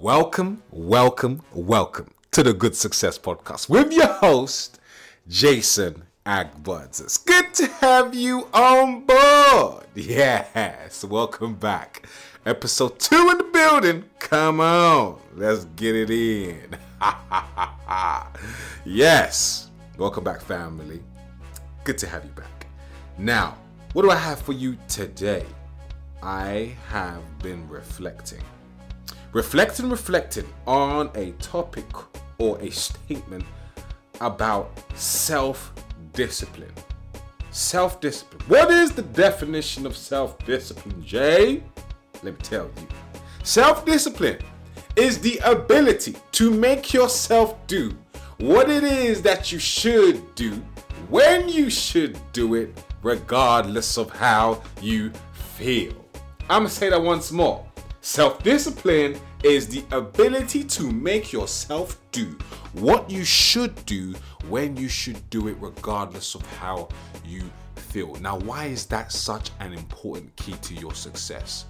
Welcome, welcome, welcome to the Good Success Podcast with your host, Jason Agbuds. It's good to have you on board. Yes, welcome back. Episode two in the building. Come on, let's get it in. yes, welcome back, family. Good to have you back. Now, what do I have for you today? I have been reflecting. Reflecting, reflecting on a topic or a statement about self discipline. Self discipline. What is the definition of self discipline, Jay? Let me tell you. Self discipline is the ability to make yourself do what it is that you should do when you should do it, regardless of how you feel. I'm gonna say that once more. Self discipline is the ability to make yourself do what you should do when you should do it, regardless of how you feel. Now, why is that such an important key to your success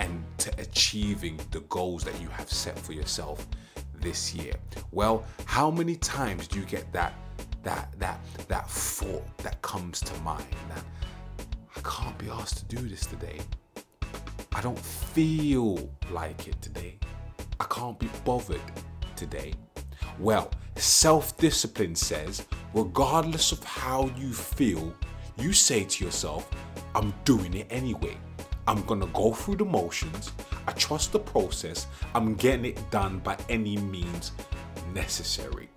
and to achieving the goals that you have set for yourself this year? Well, how many times do you get that that that that thought that comes to mind that I can't be asked to do this today? I don't feel like it today. I can't be bothered today. Well, self discipline says, regardless of how you feel, you say to yourself, I'm doing it anyway. I'm gonna go through the motions. I trust the process. I'm getting it done by any means necessary.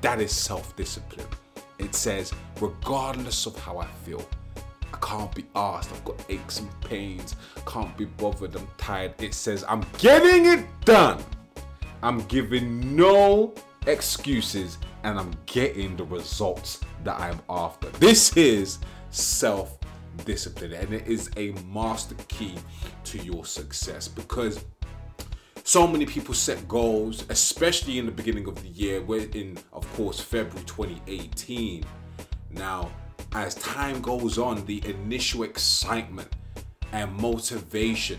That is self discipline. It says, regardless of how I feel, I can't be asked. I've got aches and pains. Can't be bothered. I'm tired. It says, I'm getting it done. I'm giving no excuses and I'm getting the results that I'm after. This is self discipline and it is a master key to your success because so many people set goals, especially in the beginning of the year. We're in, of course, February 2018. Now, as time goes on, the initial excitement and motivation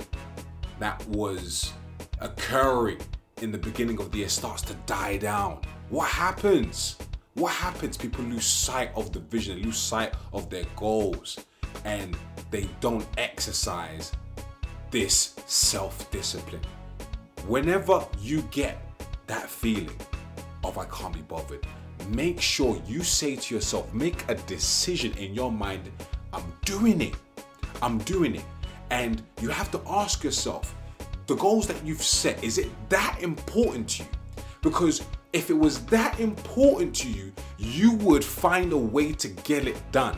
that was occurring in the beginning of the year starts to die down. What happens? What happens? People lose sight of the vision, lose sight of their goals, and they don't exercise this self discipline. Whenever you get that feeling of I can't be bothered, make sure you say to yourself, make a decision in your mind I'm doing it. I'm doing it. And you have to ask yourself, the goals that you've set, is it that important to you? Because if it was that important to you, you would find a way to get it done.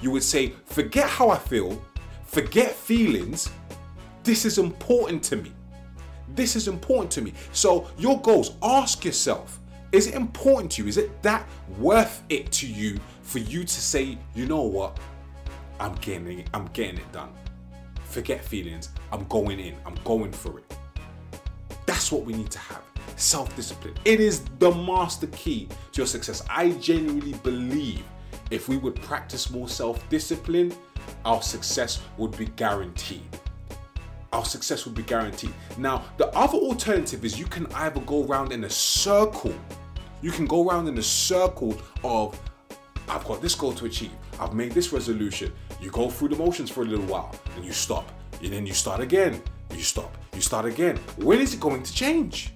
You would say, forget how I feel, forget feelings. This is important to me. This is important to me. So, your goals, ask yourself, is it important to you? Is it that worth it to you for you to say, you know what? I'm getting it, I'm getting it done. Forget feelings. I'm going in. I'm going for it. That's what we need to have. Self-discipline. It is the master key to your success. I genuinely believe if we would practice more self-discipline, our success would be guaranteed our success would be guaranteed. Now, the other alternative is you can either go around in a circle, you can go around in a circle of, I've got this goal to achieve, I've made this resolution. You go through the motions for a little while, and you stop, and then you start again, you stop, you start again. When is it going to change?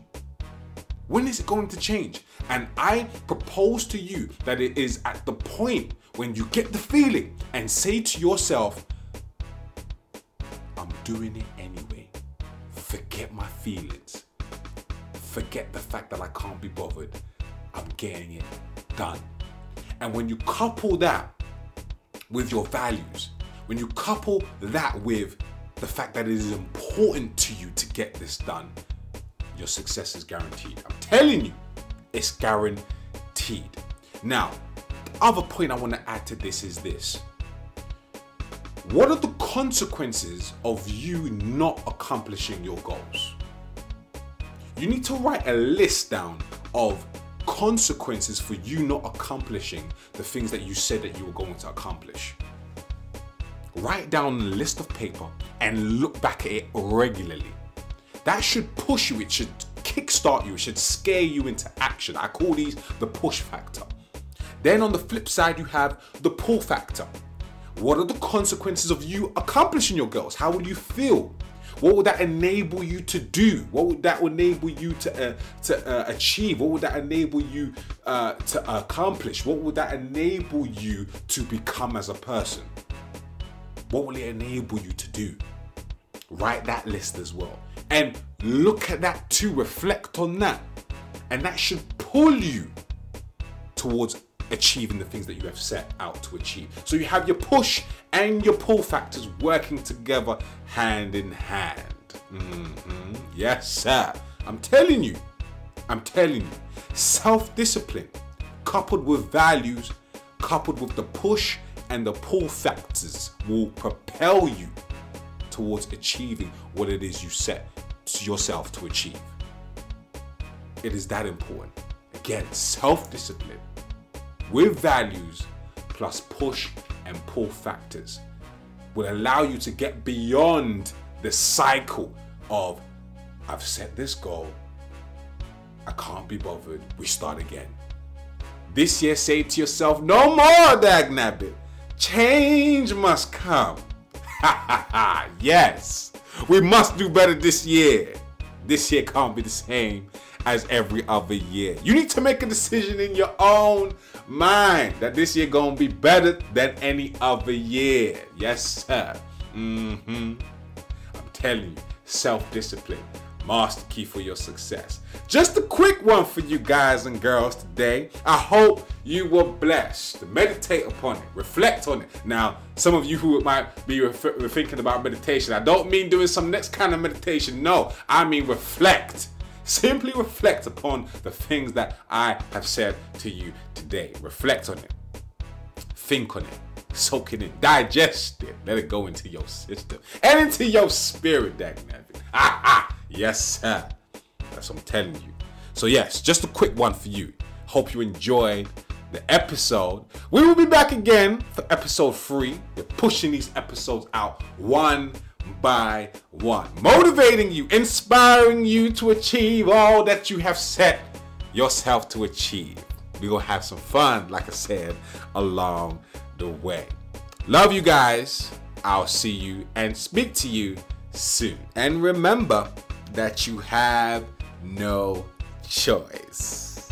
When is it going to change? And I propose to you that it is at the point when you get the feeling and say to yourself, I'm doing it anyway. Forget my feelings. Forget the fact that I can't be bothered. I'm getting it done. And when you couple that with your values, when you couple that with the fact that it is important to you to get this done, your success is guaranteed. I'm telling you, it's guaranteed. Now, the other point I want to add to this is this. What are the consequences of you not accomplishing your goals? You need to write a list down of consequences for you not accomplishing the things that you said that you were going to accomplish. Write down a list of paper and look back at it regularly. That should push you, it should kickstart you, it should scare you into action. I call these the push factor. Then on the flip side, you have the pull factor. What are the consequences of you accomplishing your goals? How will you feel? What would that enable you to do? What would that enable you to uh, to uh, achieve? What would that enable you uh, to accomplish? What would that enable you to become as a person? What will it enable you to do? Write that list as well, and look at that to reflect on that, and that should pull you towards achieving the things that you have set out to achieve. So you have your push and your pull factors working together hand in hand. Mm-hmm. Yes, sir. I'm telling you, I'm telling you, self discipline coupled with values, coupled with the push and the pull factors will propel you towards achieving what it is you set yourself to achieve. It is that important. Again, self discipline with values plus push and pull factors will allow you to get beyond the cycle of I've set this goal, I can't be bothered, we start again. This year, say to yourself, no more, Dagnabbit. Change must come. Yes. We must do better this year. This year can't be the same as every other year. You need to make a decision in your own mind that this year gonna be better than any other year. Yes, sir. Mm-hmm. I'm telling you, self-discipline, master key for your success. Just a quick one for you guys and girls today. I hope you were blessed. Meditate upon it, reflect on it. Now, some of you who might be thinking about meditation, I don't mean doing some next kind of meditation. No, I mean reflect Simply reflect upon the things that I have said to you today. Reflect on it. Think on it. Soak in it in. Digest it. Let it go into your system and into your spirit, Dagnabbit. Ah, ah. Yes, sir. That's what I'm telling you. So, yes, just a quick one for you. Hope you enjoyed the episode. We will be back again for episode three. We're pushing these episodes out one by one, motivating you, inspiring you to achieve all that you have set yourself to achieve. We're gonna have some fun, like I said, along the way. Love you guys. I'll see you and speak to you soon. And remember that you have no choice.